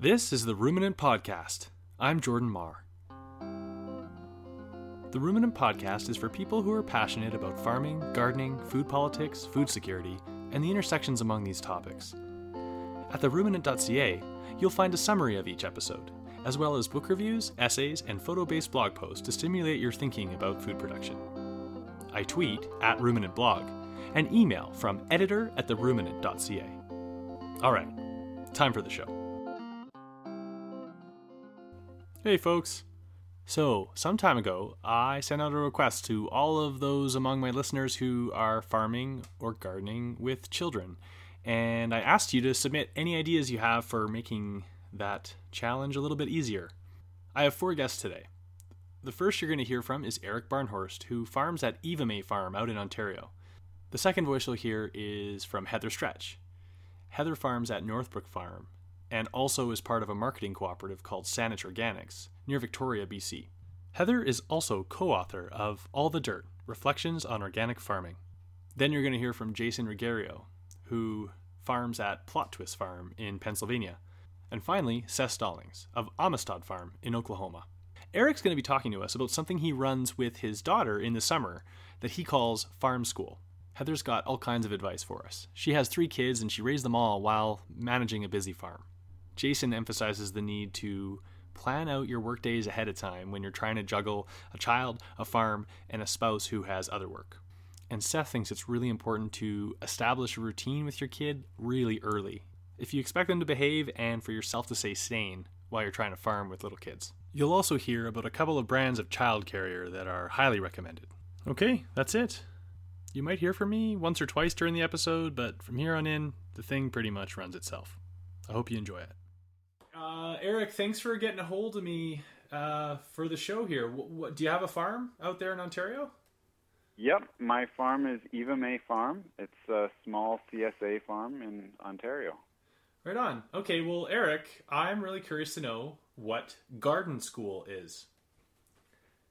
This is the Ruminant Podcast. I'm Jordan Marr. The Ruminant Podcast is for people who are passionate about farming, gardening, food politics, food security, and the intersections among these topics. At theruminant.ca, you'll find a summary of each episode, as well as book reviews, essays, and photo based blog posts to stimulate your thinking about food production. I tweet at ruminantblog and email from editor at theruminant.ca. All right, time for the show. Hey, folks. So, some time ago, I sent out a request to all of those among my listeners who are farming or gardening with children. And I asked you to submit any ideas you have for making that challenge a little bit easier. I have four guests today. The first you're going to hear from is Eric Barnhorst, who farms at Eva May Farm out in Ontario. The second voice you'll hear is from Heather Stretch. Heather farms at Northbrook Farm and also is part of a marketing cooperative called Saanich Organics near Victoria, BC. Heather is also co author of All the Dirt Reflections on Organic Farming. Then you're going to hear from Jason Rigario, who farms at Plot Twist Farm in Pennsylvania. And finally, Seth Stallings of Amistad Farm in Oklahoma. Eric's going to be talking to us about something he runs with his daughter in the summer that he calls Farm School. Heather's got all kinds of advice for us. She has three kids and she raised them all while managing a busy farm. Jason emphasizes the need to plan out your work days ahead of time when you're trying to juggle a child, a farm, and a spouse who has other work. And Seth thinks it's really important to establish a routine with your kid really early. If you expect them to behave and for yourself to stay sane while you're trying to farm with little kids. You'll also hear about a couple of brands of child carrier that are highly recommended. Okay, that's it. You might hear from me once or twice during the episode, but from here on in, the thing pretty much runs itself. I hope you enjoy it. Uh, Eric, thanks for getting a hold of me uh, for the show here. What, what, do you have a farm out there in Ontario? Yep, my farm is Eva May Farm. It's a small CSA farm in Ontario. Right on. Okay, well, Eric, I'm really curious to know what garden school is.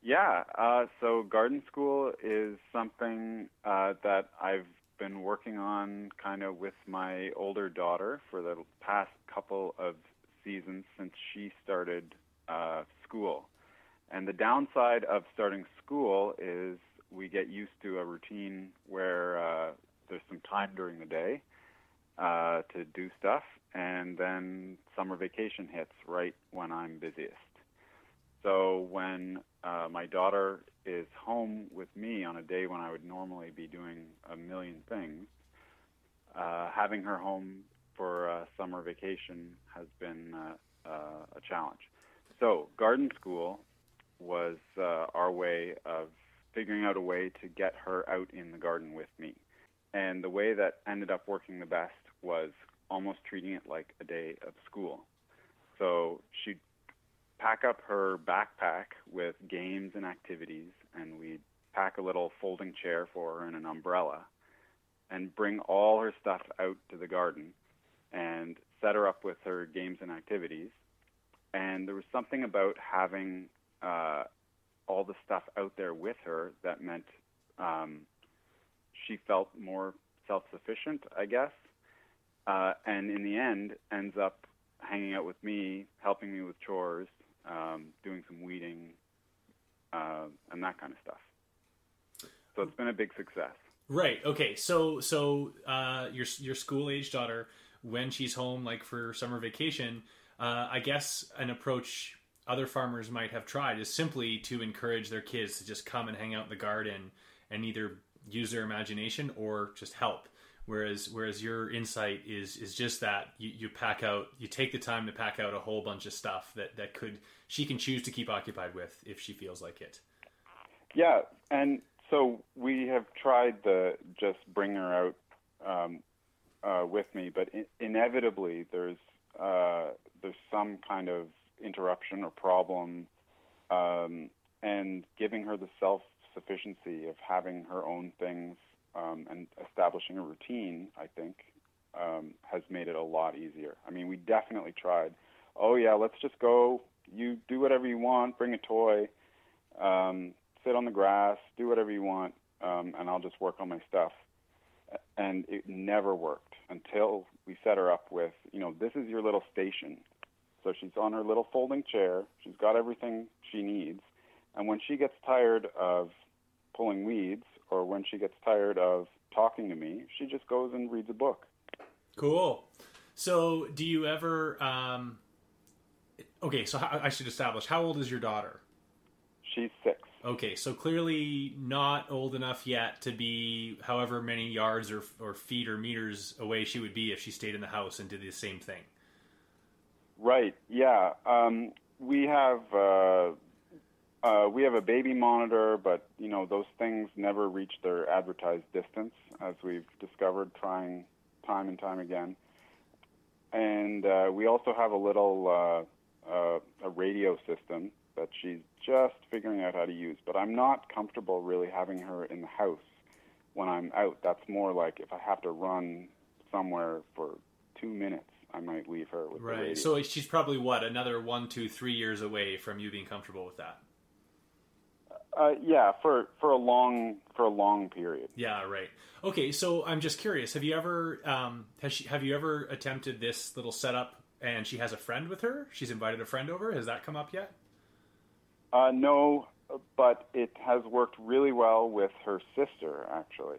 Yeah, uh, so garden school is something uh, that I've been working on kind of with my older daughter for the past couple of seasons since she started uh, school. And the downside of starting school is we get used to a routine where uh, there's some time during the day uh, to do stuff, and then summer vacation hits right when I'm busiest. So when uh, my daughter is home with me on a day when I would normally be doing a million things, uh, having her home for uh, summer vacation has been uh, uh, a challenge. So, garden school was uh, our way of figuring out a way to get her out in the garden with me. And the way that ended up working the best was almost treating it like a day of school. So she'd pack up her backpack with games and activities, and we'd pack a little folding chair for her and an umbrella, and bring all her stuff out to the garden and set her up with her games and activities. And there was something about having uh, all the stuff out there with her that meant um, she felt more self sufficient, I guess. Uh, and in the end, ends up hanging out with me, helping me with chores, um, doing some weeding, uh, and that kind of stuff. So it's been a big success. Right. Okay. So so uh, your your school age daughter when she's home, like for summer vacation, uh, I guess an approach other farmers might have tried is simply to encourage their kids to just come and hang out in the garden and either use their imagination or just help. Whereas, whereas your insight is is just that you, you pack out, you take the time to pack out a whole bunch of stuff that that could she can choose to keep occupied with if she feels like it. Yeah, and so we have tried the just bring her out um, uh, with me, but in- inevitably there's uh, there's some kind of interruption or problem, um, and giving her the self sufficiency of having her own things um, and establishing a routine, I think, um, has made it a lot easier. I mean, we definitely tried. Oh yeah, let's just go. You do whatever you want. Bring a toy. Um, sit on the grass. Do whatever you want, um, and I'll just work on my stuff and it never worked until we set her up with, you know, this is your little station. So she's on her little folding chair. She's got everything she needs. And when she gets tired of pulling weeds or when she gets tired of talking to me, she just goes and reads a book. Cool. So, do you ever? Um, okay, so I should establish how old is your daughter? She's six. Okay, so clearly not old enough yet to be however many yards or, or feet or meters away she would be if she stayed in the house and did the same thing. Right. Yeah. Um, we have uh, uh, we have a baby monitor, but you know those things never reach their advertised distance, as we've discovered trying time and time again. And uh, we also have a little uh, uh, a radio system that she's just figuring out how to use. But I'm not comfortable really having her in the house when I'm out. That's more like if I have to run somewhere for two minutes, I might leave her with right. So she's probably what another one, two, three years away from you being comfortable with that. Uh, yeah, for for a long for a long period. Yeah, right. Okay, so I'm just curious. Have you ever um, has she have you ever attempted this little setup? And she has a friend with her. She's invited a friend over. Has that come up yet? Uh, no, but it has worked really well with her sister, actually.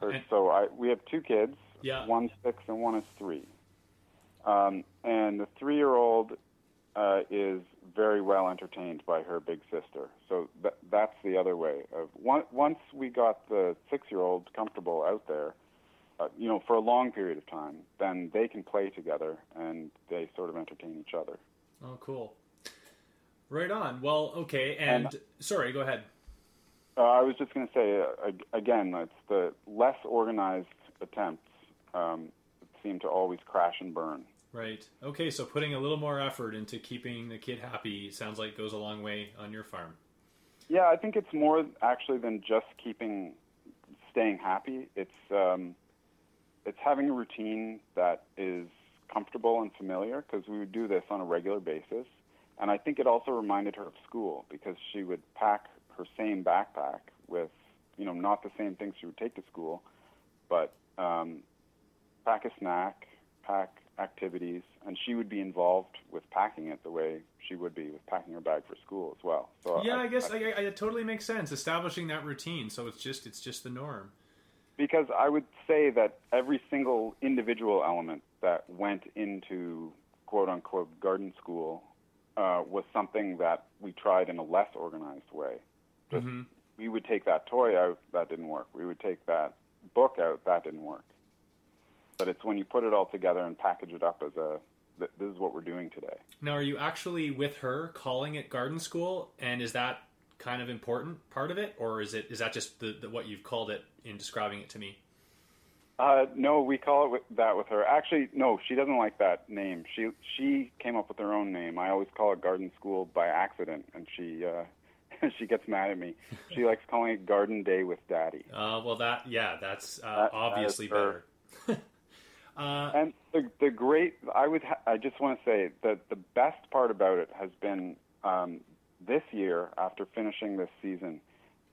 Her, And- so I, we have two kids. Yeah. One's six and one is three. Um, and the three-year-old uh, is very well entertained by her big sister. So th- that's the other way. Of one, once we got the six-year-old comfortable out there, uh, you know, for a long period of time, then they can play together and they sort of entertain each other. Oh, cool. Right on. Well, okay. And, And- sorry, go ahead. Uh, I was just going to say uh, again, it's the less organized attempts um, seem to always crash and burn. Right. Okay. So putting a little more effort into keeping the kid happy sounds like goes a long way on your farm. Yeah, I think it's more actually than just keeping staying happy. It's um, it's having a routine that is comfortable and familiar because we would do this on a regular basis. And I think it also reminded her of school because she would pack her same backpack with, you know, not the same things she would take to school, but um, pack a snack, pack activities, and she would be involved with packing it the way she would be with packing her bag for school as well. So Yeah, I guess I, I, it totally makes sense establishing that routine. So it's just it's just the norm. because I would say that every single individual element that went into quote unquote garden school uh, was something that we tried in a less organized way. Just Mhm. we would take that toy out, that didn't work. We would take that book out, that didn't work. But it's when you put it all together and package it up as a th- this is what we're doing today. Now, are you actually with her calling it garden school, and is that kind of important part of it, or is it is that just the, the what you've called it in describing it to me? Uh, no, we call it with, that with her. Actually, no, she doesn't like that name. She she came up with her own name. I always call it Garden School by accident, and she uh, she gets mad at me. She likes calling it Garden Day with Daddy. Uh, well, that yeah, that's uh, That- obviously that better. uh, And the the great I would ha- I just want to say that the best part about it has been um, this year after finishing this season.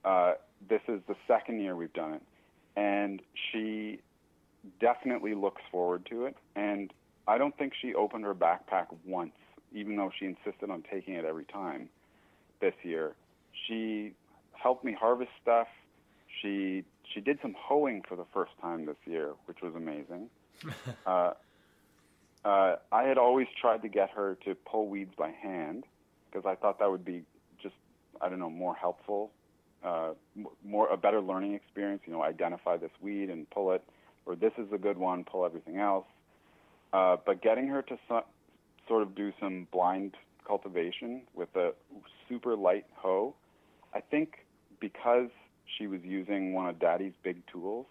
Uh, this is the second year we've done it, and she definitely looks forward to it. And I don't think she opened her backpack once, even though she insisted on taking it every time. This year, she helped me harvest stuff. She she did some hoeing for the first time this year, which was amazing. uh, uh, I had always tried to get her to pull weeds by hand because I thought that would be just I don't know more helpful, uh, m- more a better learning experience. You know, identify this weed and pull it, or this is a good one, pull everything else. Uh, but getting her to so, sort of do some blind cultivation with a super light hoe, I think because she was using one of Daddy's big tools,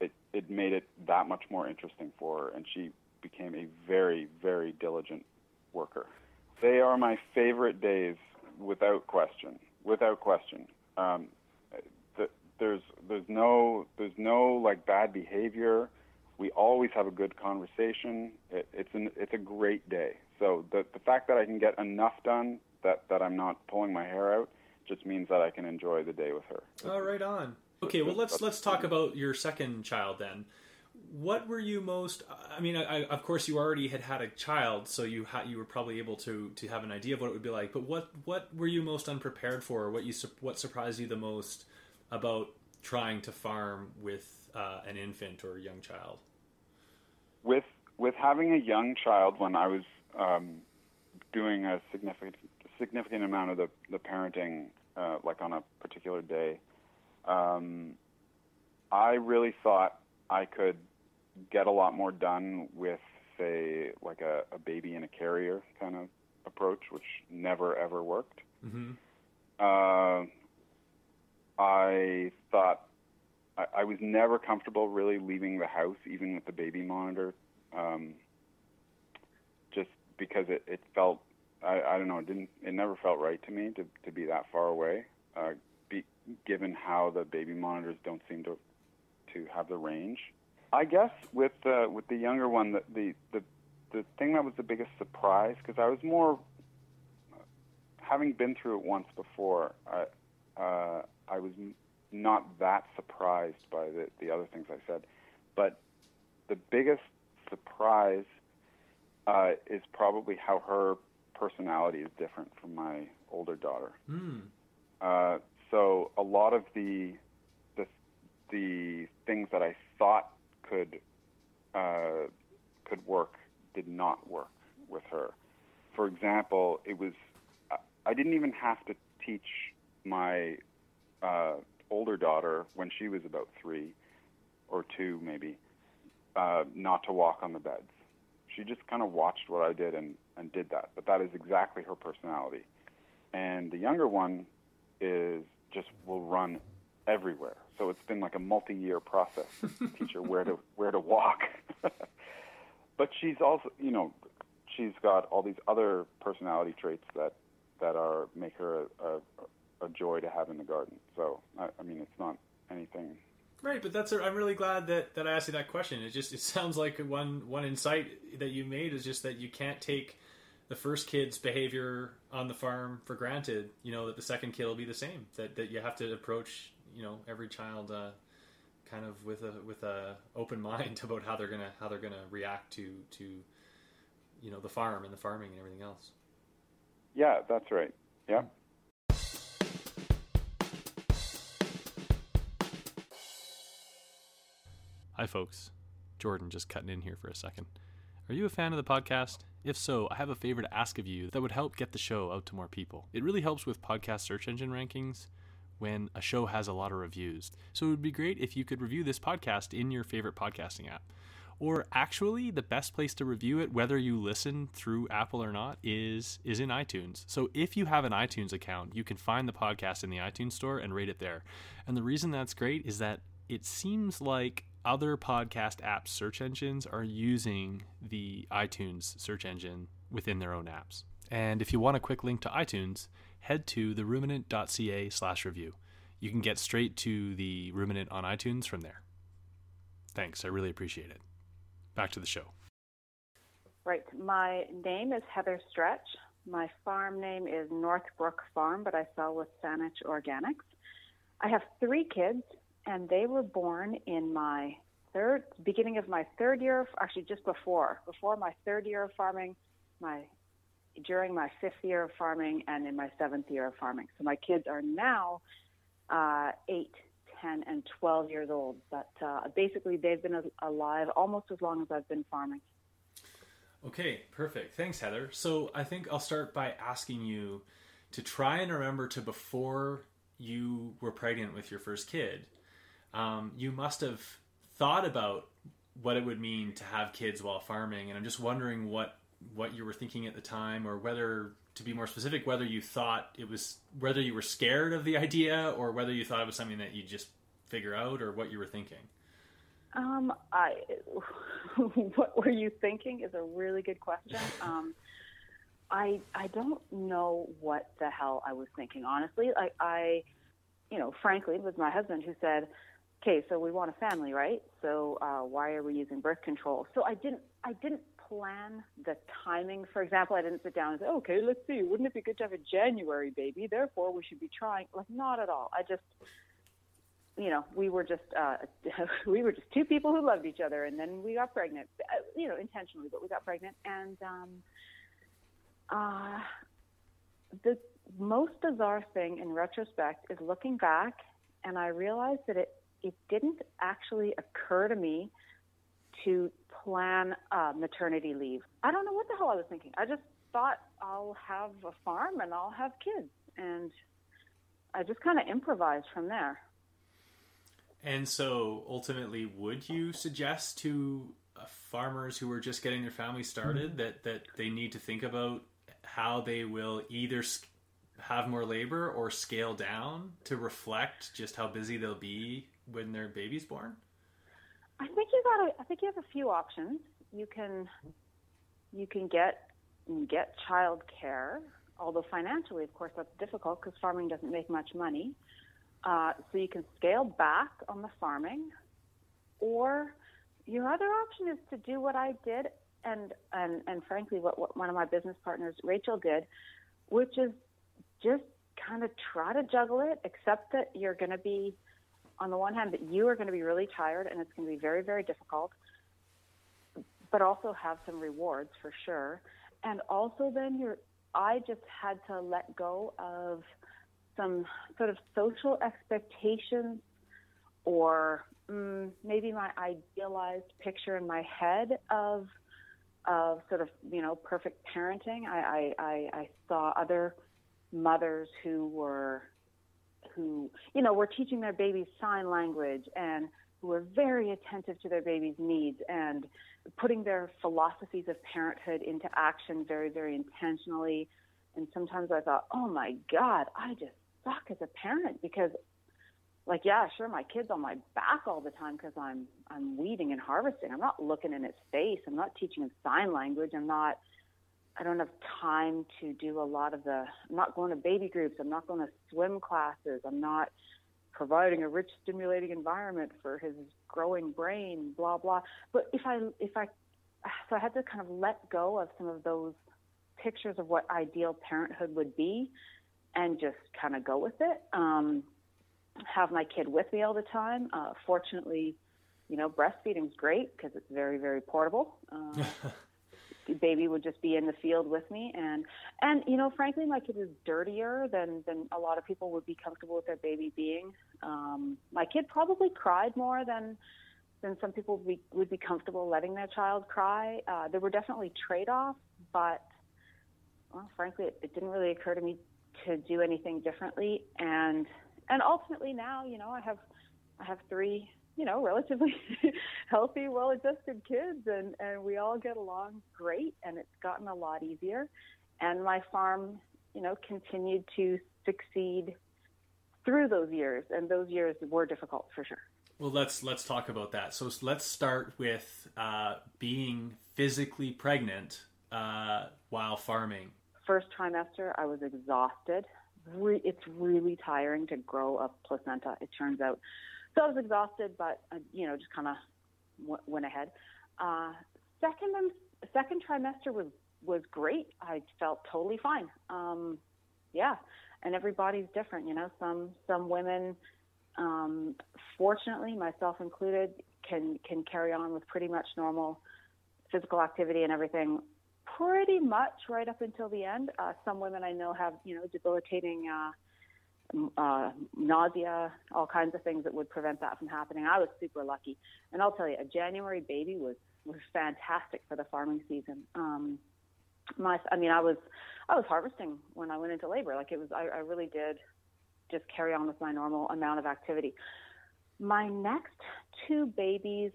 it it made it that much more interesting for her, and she became a very very diligent worker. They are my favorite days, without question. Without question. Um, there's there's no there's no like bad behavior. We always have a good conversation. It, it's an it's a great day. So the the fact that I can get enough done that that I'm not pulling my hair out just means that I can enjoy the day with her. oh, right on. Okay, well let's let's talk about your second child then. what were you most? I mean, I, of course, you already had had a child, so you ha- you were probably able to to have an idea of what it would be like. But what what were you most unprepared for? What you what surprised you the most about trying to farm with uh, an infant or a young child? With with having a young child, when I was um, doing a significant significant amount of the the parenting, uh, like on a particular day, um, I really thought I could get a lot more done with, say, like a, a baby in a carrier kind of approach, which never ever worked. Mm-hmm. Uh, I thought I, I was never comfortable really leaving the house, even with the baby monitor, um, just because it, it felt I, I don't know it didn't it never felt right to me to to be that far away. Uh, be, given how the baby monitors don't seem to to have the range. I guess with with the younger one, the the the, the thing that was the biggest surprise because I was more having been through it once before. I uh, I was not that surprised by the the other things I said, but the biggest surprise uh, is probably how her personality is different from my older daughter. Mm. Uh, so a lot of the the the things that I thought could uh, could work did not work with her. For example, it was I didn't even have to teach my uh, older daughter when she was about three or two, maybe, uh, not to walk on the beds. She just kind of watched what I did and, and did that. But that is exactly her personality. And the younger one is just will run everywhere. So it's been like a multi-year process to teach her where to where to walk. but she's also, you know, she's got all these other personality traits that that are make her a, a, a joy to have in the garden. So I, I mean, it's not anything. Right, but that's. A, I'm really glad that, that I asked you that question. It just it sounds like one one insight that you made is just that you can't take the first kid's behavior on the farm for granted. You know that the second kid will be the same. That that you have to approach you know every child uh, kind of with a with a open mind about how they're gonna how they're gonna react to to you know the farm and the farming and everything else. Yeah, that's right. Yeah. Hi, folks. Jordan just cutting in here for a second. Are you a fan of the podcast? If so, I have a favor to ask of you that would help get the show out to more people. It really helps with podcast search engine rankings when a show has a lot of reviews. So it would be great if you could review this podcast in your favorite podcasting app. Or actually, the best place to review it, whether you listen through Apple or not, is is in iTunes. So if you have an iTunes account, you can find the podcast in the iTunes store and rate it there. And the reason that's great is that it seems like other podcast app search engines are using the iTunes search engine within their own apps. And if you want a quick link to iTunes, head to theruminant.ca slash review. You can get straight to the ruminant on iTunes from there. Thanks, I really appreciate it. Back to the show. Right. My name is Heather Stretch. My farm name is Northbrook Farm, but I sell with Saanich Organics. I have three kids, and they were born in my third, beginning of my third year, of, actually just before, before my third year of farming, my during my fifth year of farming, and in my seventh year of farming. So my kids are now uh, eight, 10, and 12 years old. But uh, basically, they've been alive almost as long as I've been farming. Okay, perfect. Thanks, Heather. So I think I'll start by asking you to try and remember to before you were pregnant with your first kid, um, you must have thought about what it would mean to have kids while farming. And I'm just wondering what what you were thinking at the time, or whether, to be more specific, whether you thought it was whether you were scared of the idea, or whether you thought it was something that you just figure out, or what you were thinking. Um, I, what were you thinking is a really good question. Um, I I don't know what the hell I was thinking honestly. Like I, you know, frankly, it was my husband who said, "Okay, so we want a family, right? So uh, why are we using birth control?" So I didn't I didn't plan the timing. For example, I didn't sit down and say, okay, let's see, wouldn't it be good to have a January baby? Therefore, we should be trying. Like, not at all. I just, you know, we were just uh, we were just two people who loved each other, and then we got pregnant. Uh, you know, intentionally, but we got pregnant, and um, uh, the most bizarre thing in retrospect is looking back, and I realized that it it didn't actually occur to me to plan uh, maternity leave. I don't know what the hell I was thinking. I just thought I'll have a farm and I'll have kids, and I just kind of improvised from there. And so, ultimately, would you suggest to uh, farmers who are just getting their family started mm-hmm. that that they need to think about how they will either have more labor or scale down to reflect just how busy they'll be when their baby's born? I think you got. I think you have a few options. You can you can get get child care, although financially, of course, that's difficult because farming doesn't make much money. Uh, so you can scale back on the farming, or your other option is to do what I did, and and and frankly, what, what one of my business partners, Rachel, did, which is just kind of try to juggle it, except that you're going to be, on the one hand, that you are going to be really tired and it's going to be very very difficult, but also have some rewards for sure, and also then you're. I just had to let go of some sort of social expectations or mm, maybe my idealized picture in my head of of sort of you know perfect parenting. I, I, I saw other mothers who were who you know were teaching their babies sign language and who were very attentive to their baby's needs and putting their philosophies of parenthood into action very very intentionally. And sometimes i thought oh my god i just suck as a parent because like yeah sure my kid's on my back all the time because i'm i'm weeding and harvesting. I'm not looking in its face. I'm not teaching him sign language. I'm not i don't have time to do a lot of the i'm not going to baby groups i'm not going to swim classes i'm not providing a rich stimulating environment for his growing brain blah blah but if i if i so i had to kind of let go of some of those pictures of what ideal parenthood would be and just kind of go with it. Um, have my kid with me all the time. Uh, fortunately, you know, breastfeeding is great because it's very, very portable. The baby would just be in the field with me, and and you know, frankly, my kid is dirtier than than a lot of people would be comfortable with their baby being. Um, my kid probably cried more than than some people would be, would be comfortable letting their child cry. Uh, there were definitely trade offs, but well, frankly, it, it didn't really occur to me to do anything differently and and ultimately now you know i have i have three you know relatively healthy well adjusted kids and and we all get along great and it's gotten a lot easier and my farm you know continued to succeed through those years and those years were difficult for sure well let's let's talk about that so let's start with uh, being physically pregnant uh, while farming first trimester, I was exhausted. Re- it's really tiring to grow a placenta, it turns out. So I was exhausted, but, uh, you know, just kind of w- went ahead. Uh, second second trimester was, was great. I felt totally fine. Um, yeah. And everybody's different, you know, some, some women, um, fortunately, myself included, can, can carry on with pretty much normal physical activity and everything pretty much right up until the end. Uh, some women I know have, you know, debilitating uh, uh, nausea, all kinds of things that would prevent that from happening. I was super lucky, and I'll tell you, a January baby was was fantastic for the farming season. Um, my, I mean, I was I was harvesting when I went into labor. Like it was, I, I really did just carry on with my normal amount of activity. My next two babies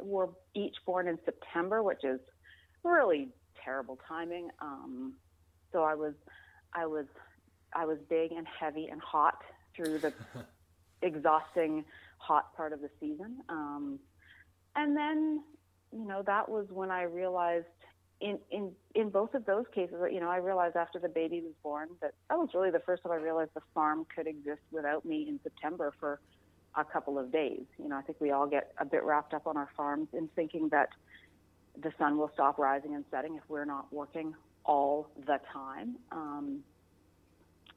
were each born in September, which is really terrible timing. Um, so I was, I was, I was big and heavy and hot through the exhausting hot part of the season. Um, and then, you know, that was when I realized in, in, in both of those cases, you know, I realized after the baby was born that that was really the first time I realized the farm could exist without me in September for a couple of days. You know, I think we all get a bit wrapped up on our farms in thinking that the sun will stop rising and setting if we're not working all the time. Um,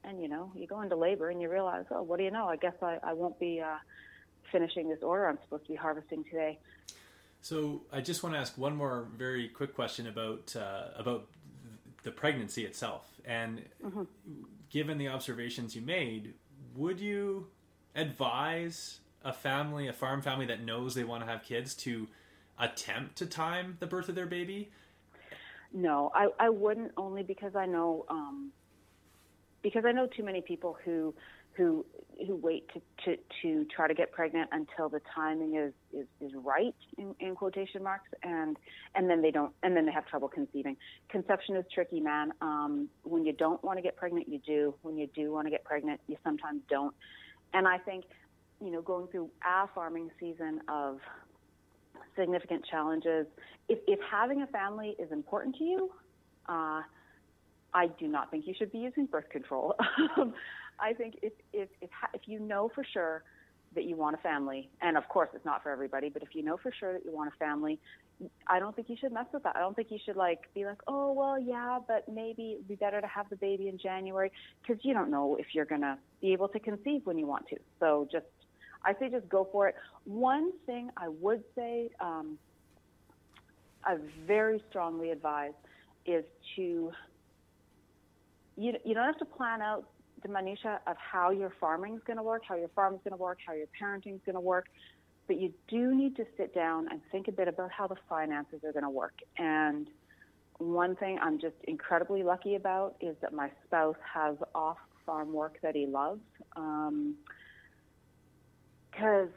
and you know, you go into labor and you realize, oh, what do you know? I guess I, I won't be, uh, finishing this order I'm supposed to be harvesting today. So I just want to ask one more very quick question about uh, about the pregnancy itself. And mm-hmm. given the observations you made, would you advise a family, a farm family that knows they want to have kids, to attempt to time the birth of their baby? No, I, I wouldn't only because I know um, because I know too many people who who who wait to, to, to try to get pregnant until the timing is, is, is right in, in quotation marks and and then they don't and then they have trouble conceiving. Conception is tricky, man. Um, when you don't want to get pregnant, you do. When you do want to get pregnant, you sometimes don't. And I think, you know, going through a farming season of significant challenges, if, if having a family is important to you, uh, I do not think you should be using birth control. I think if, if, if, if you know for sure that you want a family, and of course it's not for everybody, but if you know for sure that you want a family, I don't think you should mess with that. I don't think you should like be like, oh well, yeah, but maybe it'd be better to have the baby in January because you don't know if you're gonna be able to conceive when you want to. So just, I say just go for it. One thing I would say, um, I very strongly advise is to you you don't have to plan out the minutia of how your farming is going to work, how your farm is going to work, how your parenting is going to work, but you do need to sit down and think a bit about how the finances are going to work. And one thing I'm just incredibly lucky about is that my spouse has off farm work that he loves. Because um,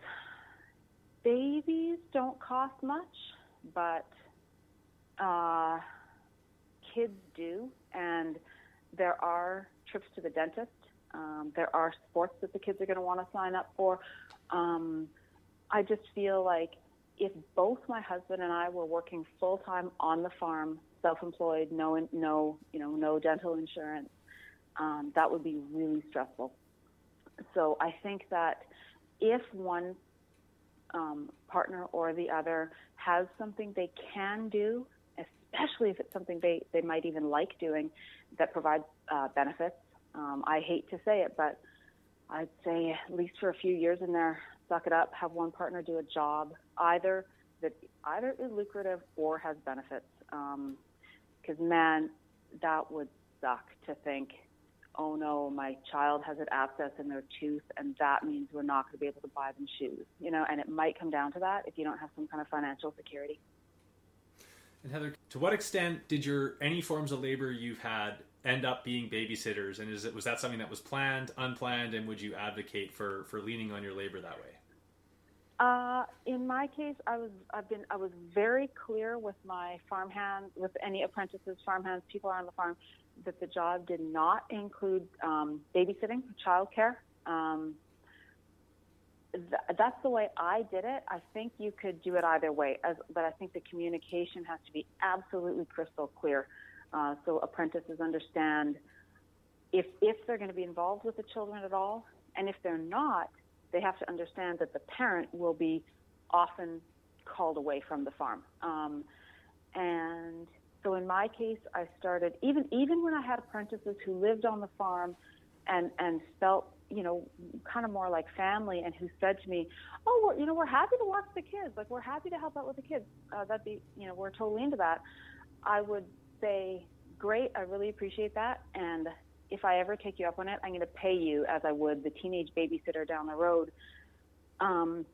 babies don't cost much, but uh, kids do. And there are trips to the dentist. Um, there are sports that the kids are going to want to sign up for. Um, I just feel like if both my husband and I were working full time on the farm, self-employed, no, no, you know, no dental insurance, um, that would be really stressful. So I think that if one um, partner or the other has something they can do, especially if it's something they, they might even like doing that provides uh, benefits, um, I hate to say it, but I'd say at least for a few years in there, suck it up, have one partner do a job either that either is lucrative or has benefits. Because um, man, that would suck to think, oh no, my child has an abscess in their tooth, and that means we're not going to be able to buy them shoes. You know, and it might come down to that if you don't have some kind of financial security. And Heather, to what extent did your any forms of labor you've had end up being babysitters? And is it was that something that was planned, unplanned, and would you advocate for for leaning on your labor that way? Uh, in my case, I was I've been I was very clear with my farmhand with any apprentices, farmhands, people on the farm, that the job did not include um, babysitting, childcare. Um, th- that's the way I did it. I think you could do it either way, as, but I think the communication has to be absolutely crystal clear, uh, so apprentices understand if if they're going to be involved with the children at all, and if they're not, they have to understand that the parent will be often called away from the farm. Um, and so in my case, I started even even when I had apprentices who lived on the farm and and felt you know, kind of more like family, and who said to me, "Oh, we're, you know, we're happy to watch the kids. Like, we're happy to help out with the kids. Uh, that'd be, you know, we're totally into that." I would say, "Great, I really appreciate that." And if I ever take you up on it, I'm going to pay you as I would the teenage babysitter down the road, um,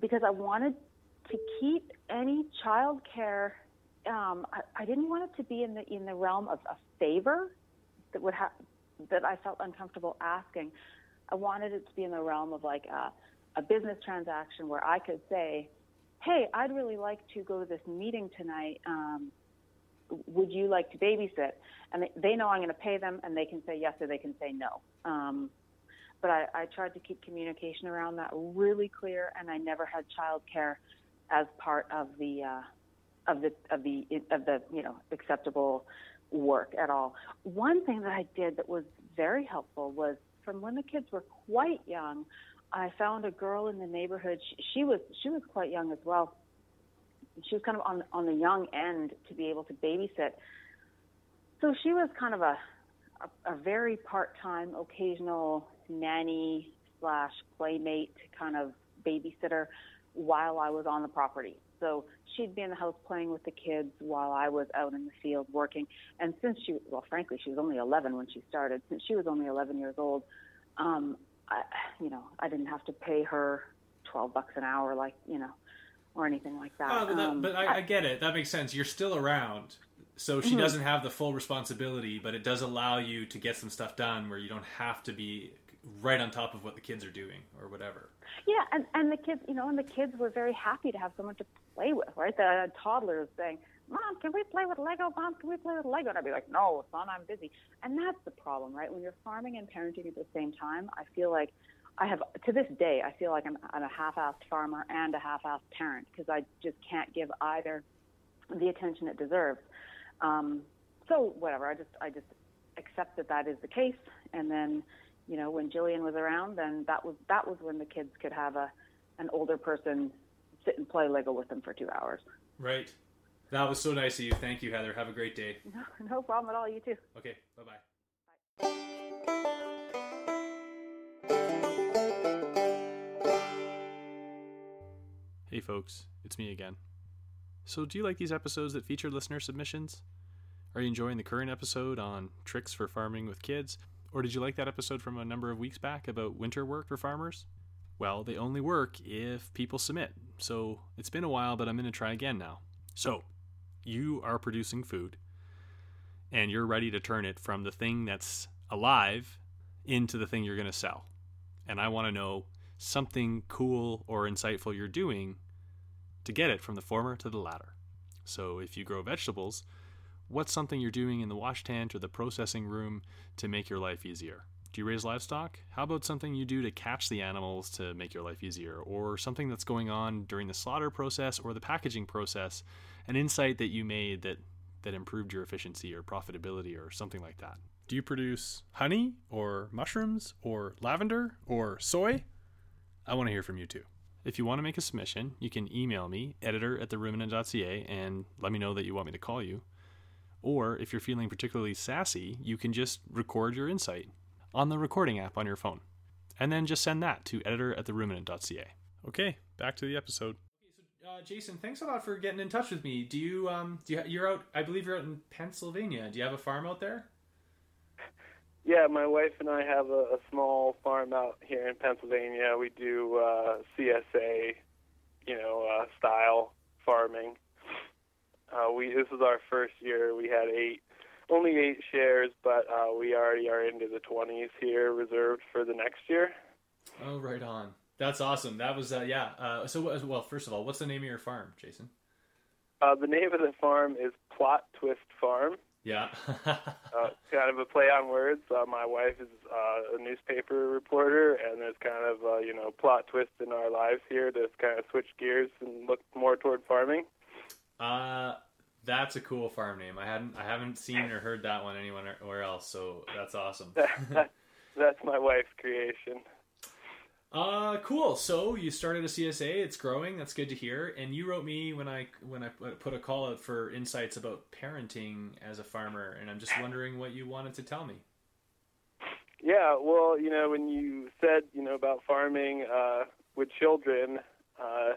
because I wanted to keep any child care. Um, I, I didn't want it to be in the in the realm of a favor that would have that I felt uncomfortable asking. I wanted it to be in the realm of like a, a business transaction where I could say, "Hey, I'd really like to go to this meeting tonight. Um, would you like to babysit?" And they, they know I'm going to pay them, and they can say yes or they can say no. Um, but I, I tried to keep communication around that really clear, and I never had childcare as part of the uh, of the of the of the you know acceptable work at all. One thing that I did that was very helpful was from when the kids were quite young, I found a girl in the neighborhood. She, she was she was quite young as well. She was kind of on on the young end to be able to babysit. So she was kind of a a, a very part time, occasional nanny slash playmate kind of babysitter while I was on the property. So she'd be in the house playing with the kids while I was out in the field working. And since she, well, frankly, she was only 11 when she started. Since she was only 11 years old, um, I, you know, I didn't have to pay her 12 bucks an hour, like you know, or anything like that. Oh, but, that, um, but I, I get it. That makes sense. You're still around, so she Mhm. doesn't have the full responsibility, but it does allow you to get some stuff done where you don't have to be right on top of what the kids are doing or whatever. Yeah, and and the kids, you know, and the kids were very happy to have someone to play with, right? The toddler is saying, "Mom, can we play with Lego? Mom, can we play with Lego?" And I'd be like, "No, son, I'm busy." And that's the problem, right? When you're farming and parenting at the same time, I feel like I have to this day, I feel like I'm, I'm a half-assed farmer and a half-assed parent because I just can't give either the attention it deserves. Um, so whatever, I just I just accept that that is the case, and then you know, when Jillian was around, then that was that was when the kids could have a an older person sit and play Lego with them for two hours. Right. That was so nice of you. Thank you, Heather. Have a great day. No, no problem at all. You too. Okay. Bye bye. Hey, folks. It's me again. So, do you like these episodes that feature listener submissions? Are you enjoying the current episode on tricks for farming with kids? Or did you like that episode from a number of weeks back about winter work for farmers? Well, they only work if people submit. So, it's been a while, but I'm going to try again now. So, you are producing food and you're ready to turn it from the thing that's alive into the thing you're going to sell. And I want to know something cool or insightful you're doing to get it from the former to the latter. So if you grow vegetables, what's something you're doing in the wash tent or the processing room to make your life easier? Do you raise livestock? How about something you do to catch the animals to make your life easier? Or something that's going on during the slaughter process or the packaging process, an insight that you made that that improved your efficiency or profitability or something like that. Do you produce honey or mushrooms or lavender or soy? I want to hear from you too. If you want to make a submission, you can email me, editor at theruminant.ca, and let me know that you want me to call you. Or if you're feeling particularly sassy, you can just record your insight on the recording app on your phone. And then just send that to editor at theruminant.ca. Okay, back to the episode. Uh, Jason, thanks a lot for getting in touch with me. Do you um do you you're out? I believe you're out in Pennsylvania. Do you have a farm out there? Yeah, my wife and I have a, a small farm out here in Pennsylvania. We do uh, CSA, you know, uh, style farming. Uh, we this is our first year. We had eight, only eight shares, but uh, we already are into the twenties here, reserved for the next year. Oh, right on. That's awesome. That was uh, yeah. Uh, so well, first of all, what's the name of your farm, Jason? Uh, the name of the farm is Plot Twist Farm. Yeah. uh, kind of a play on words. Uh, my wife is uh, a newspaper reporter, and there's kind of uh, you know plot twist in our lives here to kind of switch gears and look more toward farming. Uh, that's a cool farm name. I hadn't, I haven't seen or heard that one anywhere else. So that's awesome. that's my wife's creation. Uh, cool. So you started a CSA. It's growing. That's good to hear. And you wrote me when I when I put a call out for insights about parenting as a farmer, and I'm just wondering what you wanted to tell me. Yeah, well, you know, when you said you know about farming uh, with children, uh,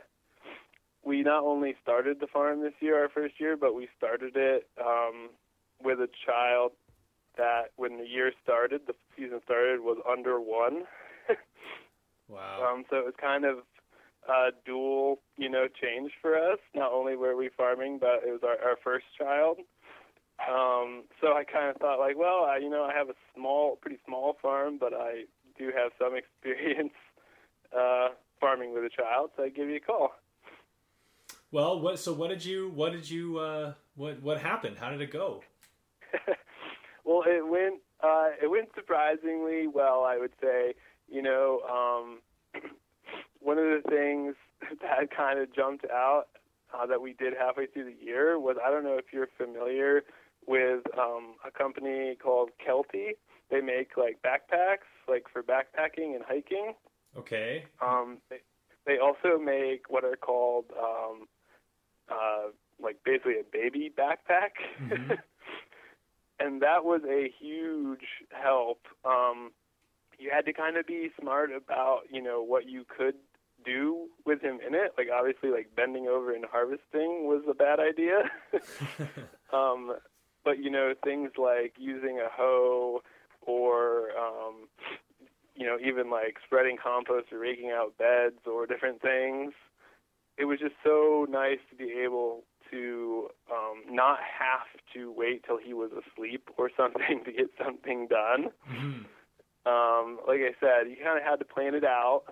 we not only started the farm this year, our first year, but we started it um, with a child that, when the year started, the season started, was under one. Wow. Um, so it was kind of a dual, you know, change for us. Not only were we farming, but it was our, our first child. Um, so I kind of thought, like, well, I, you know, I have a small, pretty small farm, but I do have some experience uh, farming with a child, so I give you a call. Well, what? So what did you? What did you? Uh, what? What happened? How did it go? well, it went. Uh, it went surprisingly well, I would say you know, um, one of the things that kind of jumped out uh, that we did halfway through the year was I don't know if you're familiar with um, a company called Kelty. They make like backpacks, like for backpacking and hiking. Okay. Um, they, they also make what are called um, uh, like basically a baby backpack. Mm-hmm. and that was a huge help. Um, you had to kind of be smart about you know what you could do with him in it. Like obviously, like bending over and harvesting was a bad idea. um, but you know, things like using a hoe or um, you know, even like spreading compost or raking out beds or different things. It was just so nice to be able to um, not have to wait till he was asleep or something to get something done. Mhm. Um, like I said, you kind of had to plan it out,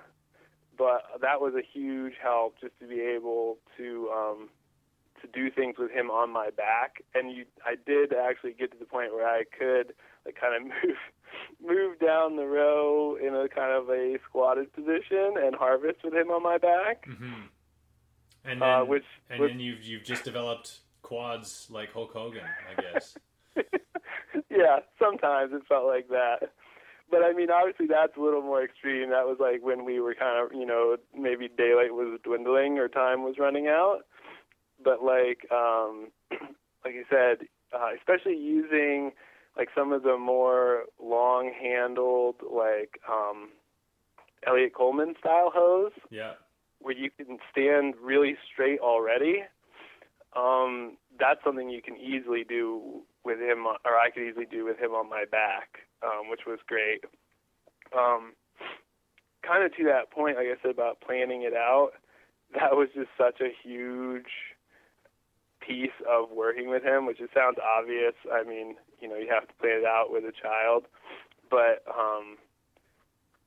but that was a huge help just to be able to um, to do things with him on my back. And you, I did actually get to the point where I could like kind of move move down the row in a kind of a squatted position and harvest with him on my back. Mhm. And then, Uh, which and was- then you've you've just developed quads like Hulk Hogan, I guess. yeah, sometimes it felt like that. But I mean, obviously that's a little more extreme. That was like when we were kind of, you know, maybe daylight was dwindling or time was running out. But like, um, like you said, uh, especially using like some of the more long-handled, like um, Eliot Coleman style hoes, yeah. Where you can stand really straight already. Um, that's something you can easily do with him, or I could easily do with him on my back, um, which was great. Um, kind of to that point, like I said about planning it out, that was just such a huge piece of working with him, which it sounds obvious. I mean, you know, you have to plan it out with a child, but um,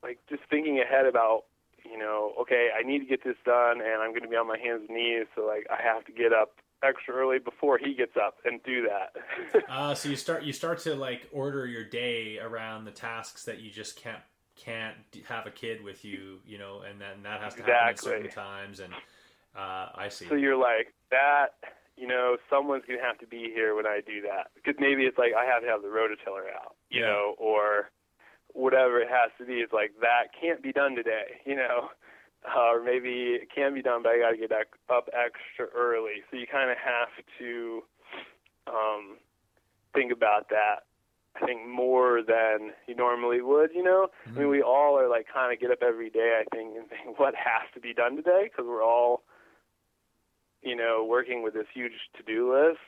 like just thinking ahead about you know, okay, I need to get this done, and I'm going to be on my hands and knees, so like I have to get up extra early before he gets up and do that. Uh, so you start you start to like order your day around the tasks that you just can't can't have a kid with you, you know, and then that has to happen at certain times. And uh, I see. so you're like that. You know, someone's going to have to be here when I do that because maybe it's like I have to have the rototiller out, you Yeah. know, or whatever it has to be. It's like that can't be done today, you know. Uh, or maybe it can be done, but I got to get back up extra early. So you kind of have to um, think about that. I think more than you normally would. You know, I mean, we all are like kind of get up every day. I think and think what has to be done today because we're all, you know, working with this huge to-do list.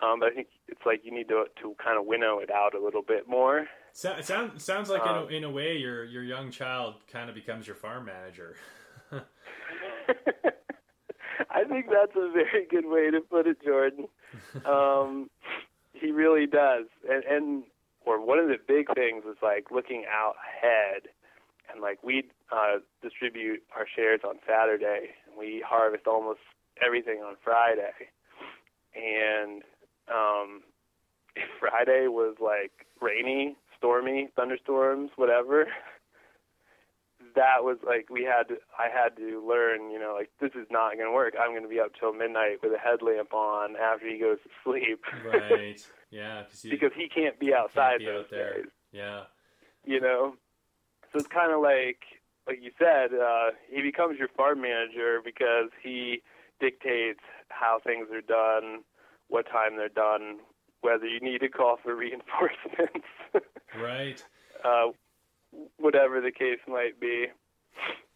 Um, but I think it's like you need to to kind of winnow it out a little bit more. So, it sounds sounds like in, Um, a, in a way your your young child kind of becomes your farm manager. I think that's a very good way to put it, Jordan. Um, he really does, and and or one of the big things is like looking out ahead, and like we uh, distribute our shares on Saturday, and we harvest almost everything on Friday, and um, if Friday was like rainy, stormy, thunderstorms, whatever. That was like we had to. I had to learn, you know, like this is not going to work. I'm going to be up till midnight with a headlamp on after he goes to sleep, right. Yeah. You, because he can't be can't outside be those out there. days. Yeah. You know, so it's kind of like, like you said, uh, he becomes your farm manager because he dictates how things are done, what time they're done, whether you need to call for reinforcements. Right. uh, whatever the case might be.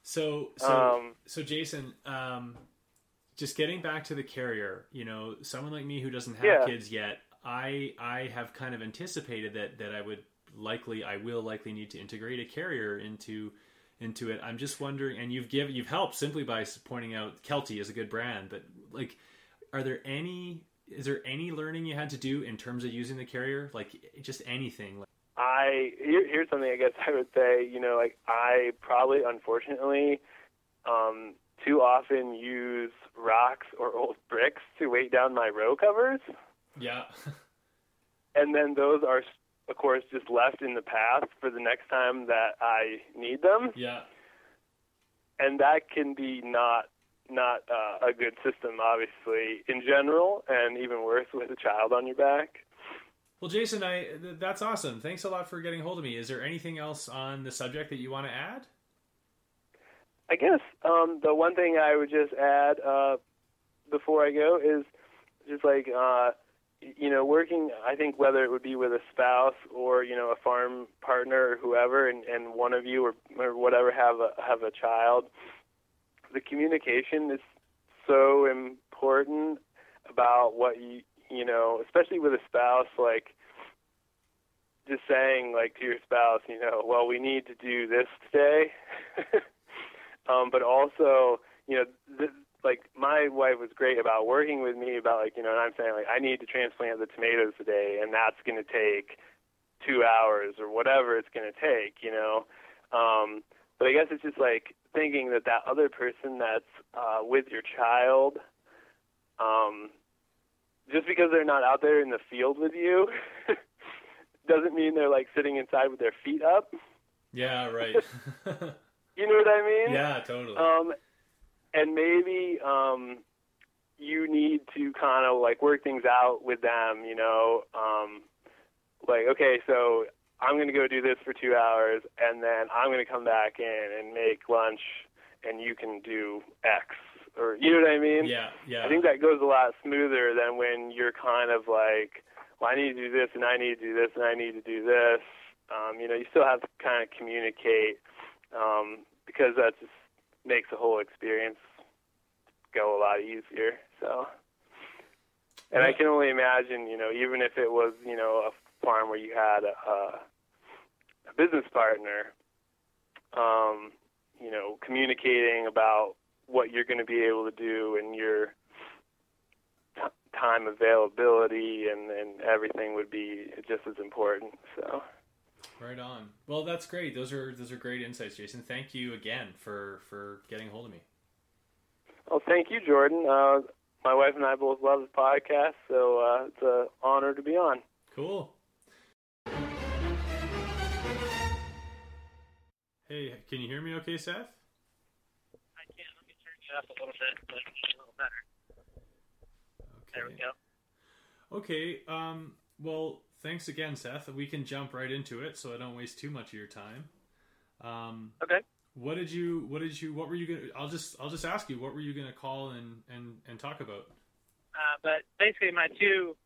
So so Um, so Jason, um, just getting back to the carrier, you know, someone like me who doesn't have Yeah. kids yet, I I have kind of anticipated that that I would likely I will likely need to integrate a carrier into into it. I'm just wondering, and you've given you've helped simply by pointing out Kelty is a good brand, but like, are there any is there any learning you had to do in terms of using the carrier, like just anything? Like, I here, here's something I guess I would say. You know, like I probably, unfortunately, um, too often use rocks or old bricks to weight down my row covers, yeah, and then those are, of course, just left in the path for the next time that I need them, yeah, and that can be not not uh, a good system, obviously, in general, and even worse with a child on your back. Well, Jason, I th- that's awesome. Thanks a lot for getting hold of me. Is there anything else on the subject that you want to add? I guess um, the one thing I would just add uh, before I go is just like uh, you know working. I think whether it would be with a spouse or you know a farm partner or whoever, and, and one of you or, or whatever have a have a child. The communication is so important about what you you know, especially with a spouse, like just saying like to your spouse, you know, well, we need to do this today, um, but also, you know, th- like my wife was great about working with me about like you know, and I'm saying like I need to transplant the tomatoes today, and that's going to take two hours or whatever it's going to take, you know. Um, but I guess it's just like thinking that that other person that's uh, with your child, um, just because they're not out there in the field with you, doesn't mean they're like sitting inside with their feet up. Yeah, right. you know what I mean? Yeah, totally. Um, and maybe um, you need to kind of like work things out with them. You know, um, like okay, so I'm going to go do this for two hours, and then I'm going to come back in and make lunch, and you can do X. Or you know what I mean? Yeah, yeah. I think that goes a lot smoother than when you're kind of like, well, I need to do this, and I need to do this, and I need to do this. Um, you know, you still have to kind of communicate um, because that just makes the whole experience go a lot easier. So, and I can only imagine, you know, even if it was, you know, a farm where you had a, a business partner, um, you know, communicating about what you're going to be able to do and your t- time availability and, and everything would be just as important. So. Right on. Well, that's great. Those are those are great insights, Jason. Thank you again for for getting a hold of me. Well, thank you, Jordan. Uh, my wife and I both love the podcast, so uh, it's an honor to be on. Cool. Hey, can you hear me okay, Seth? I can. Let me turn you up a little bit so a little better. Okay. There we go. Okay. Um, well, thanks again, Seth. We can jump right into it, so I don't waste too much of your time. Um, Okay. what did you? What did you? What were you gonna? I'll just. I'll just ask you. What were you gonna call and and and talk about? Uh, but basically, my two,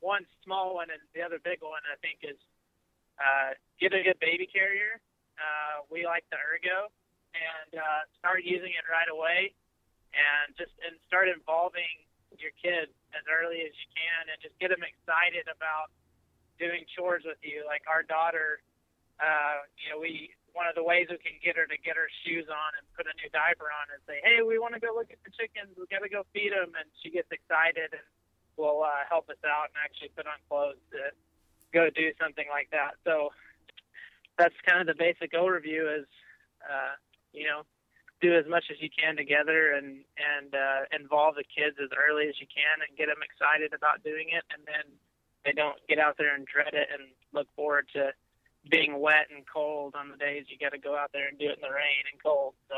one small one and the other big one, I think, is uh, get a good baby carrier. Uh, we like the Ergo, and uh, start using it right away, and just and start involving your kids as early as you can, and just get them excited about doing chores with you. Like our daughter, uh, you know, we one of the ways we can get her to get her shoes on and put a new diaper on is say, hey, we want to go look at the chickens. We got to go feed them, and she gets excited and will uh, help us out and actually put on clothes to go do something like that. So that's kind of the basic overview. Is uh, you know, do as much as you can together and and uh, involve the kids as early as you can and get them excited about doing it, and then they don't get out there and dread it and look forward to being wet and cold on the days you got to go out there and do it in the rain and cold. So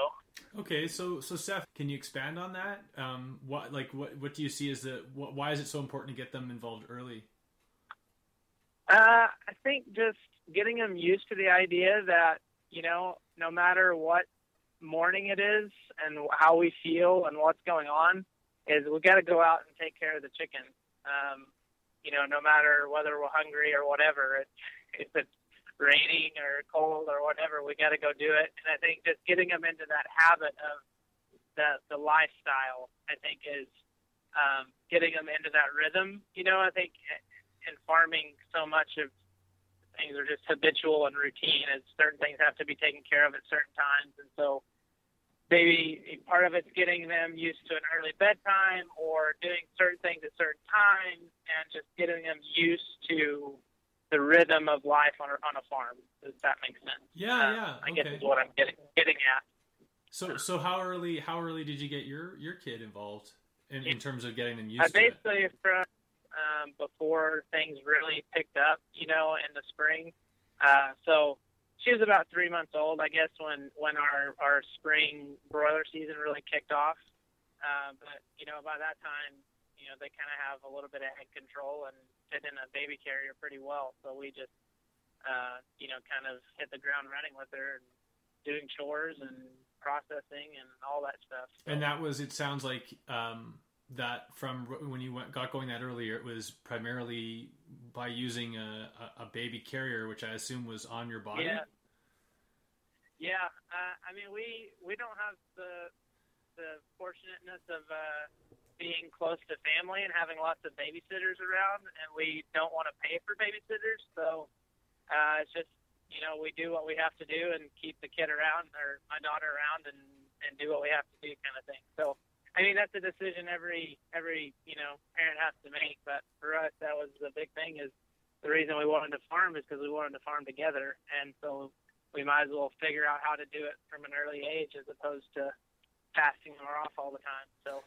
Okay, so so Seth, can you expand on that? Um, what like what what do you see as the wh- why is it so important to get them involved early? Uh, I think just getting them used to the idea that you know, no matter what morning it is and how we feel and what's going on, is we got to go out and take care of the chicken. Um, you know, no matter whether we're hungry or whatever, if it's raining or cold or whatever, we got to go do it. And I think just getting them into that habit of the the lifestyle, I think is um, getting them into that rhythm. You know, I think in farming, so much of things are just habitual and routine, and certain things have to be taken care of at certain times. And so, maybe part of it's getting them used to an early bedtime or doing certain things at certain times, and just getting them used to the rhythm of life on a, on a farm. Does that make sense? Yeah, Uh, yeah. I guess is what I'm getting getting at. So so how early how early did you get your your kid involved in, in terms of getting them used I to it? basically from um, before things really picked up, you know, in the spring. Uh, so she was about three months old, I guess, when when our our spring broiler season really kicked off. Uh, but you know, by that time, you know, they kind of have a little bit of head control and fit in a baby carrier pretty well. So we just, uh, you know, kind of hit the ground running with her and doing chores and processing and all that stuff. So, And that was it sounds like um, that from when you went, got going that earlier it was primarily by using a, a, baby carrier which I assume was on your body. Yeah. Yeah, uh, I mean, we we don't have the the fortunateness of uh, being close to family and having lots of babysitters around, and we don't want to pay for babysitters. So uh, it's just you know we do what we have to do and keep the kid around or my daughter around and and do what we have to do kind of thing. So I mean that's a decision every every you know parent has to make. But for us, that was the big thing is the reason we wanted to farm is because we wanted to farm together, and so we might as well figure out how to do it from an early age as opposed to passing her off all the time. So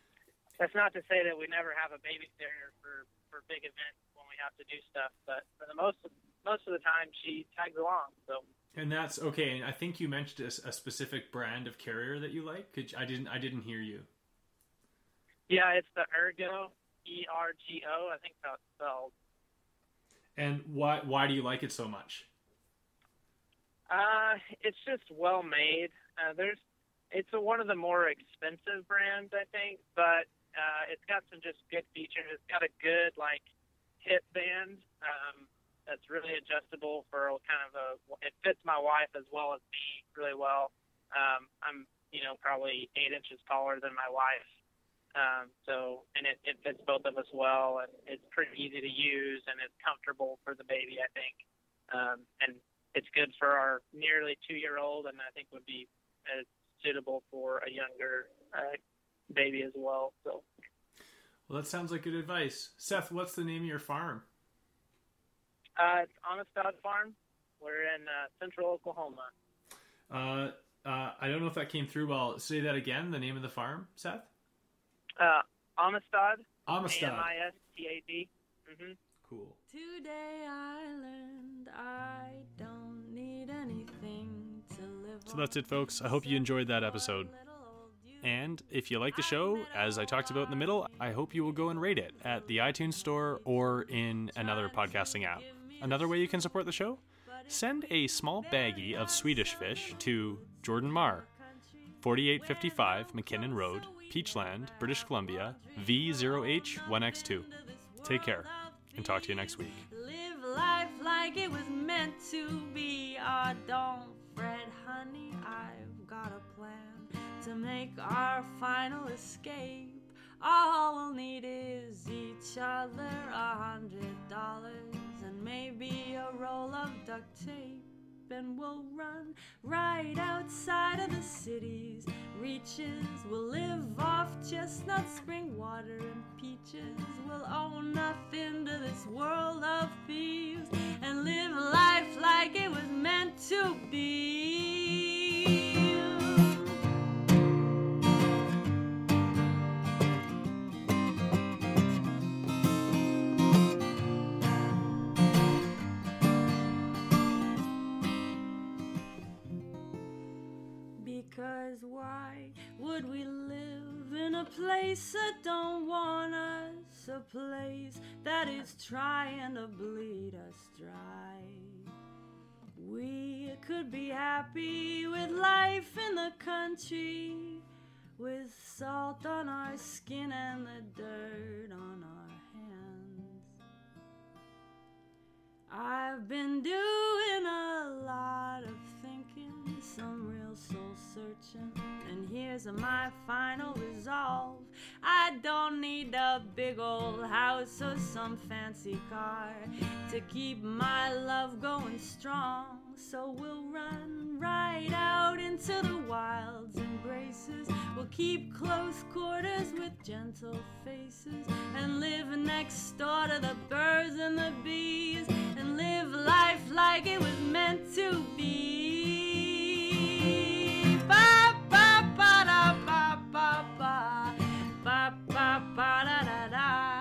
that's not to say that we never have a babysitter for for big events when we have to do stuff, but for the most most of the time she tags along. So. And that's okay. And I think you mentioned a, a specific brand of carrier that you like. Could you, I didn't I didn't hear you. Yeah, it's the Ergo E R G O. I think that's spelled. And why why do you like it so much? Uh, it's just well made. Uh, there's, it's a, one of the more expensive brands, I think, but uh, it's got some just good features. It's got a good like hip band um, that's really adjustable for kind of a. It fits my wife as well as me really well. Um, I'm, you know, probably eight inches taller than my wife, um, so and it, it fits both of us well, and it's pretty easy to use, and it's comfortable for the baby, I think. Um, and it's good for our nearly two year old, and I think would be uh, suitable for a younger uh, baby as well. So. Well, that sounds like good advice. Seth, what's the name of your farm? Uh, it's Dog Farm. We're in uh, central Oklahoma. Uh, uh, I don't know if that came through well. Say that again. The name of the farm, Seth. Uh, Amistad. Amistad. A M I S T A D. Mm-hmm. Cool. Today I learned I don't need anything to live So that's it, folks. I hope you enjoyed that episode. And if you like the show, as I talked about in the middle, I hope you will go and rate it at the iTunes Store or in another podcasting app. Another way you can support the show? Send a small baggie of Swedish fish to Jordan Marr, 4855 McKinnon Road, Peachland, British Columbia, V0H1X2. Take care and talk to you next week. Live life like it was meant to be. Ah, oh, don't fret, honey. I've got a plan to make our final escape. All we'll need is each other a hundred dollars and maybe a roll of duct tape. And we'll run right outside of the city's reaches. We'll live off chestnut spring water and peaches. We'll own nothing to this world of thieves and live life like it was meant to be. Because why would we live in a place that don't want us? A place that is trying to bleed us dry. We could be happy with life in the country, with salt on our skin and the dirt on our hands. I've been doing a lot of thinking, some real soul searching, and here's my final resolve. I don't need a big old house or some fancy car to keep my love going strong. So we'll run right out into the wild's embraces. We'll keep close quarters with gentle faces and live next door to the birds and the bees and live life like it ba ba ba ba ba da da da.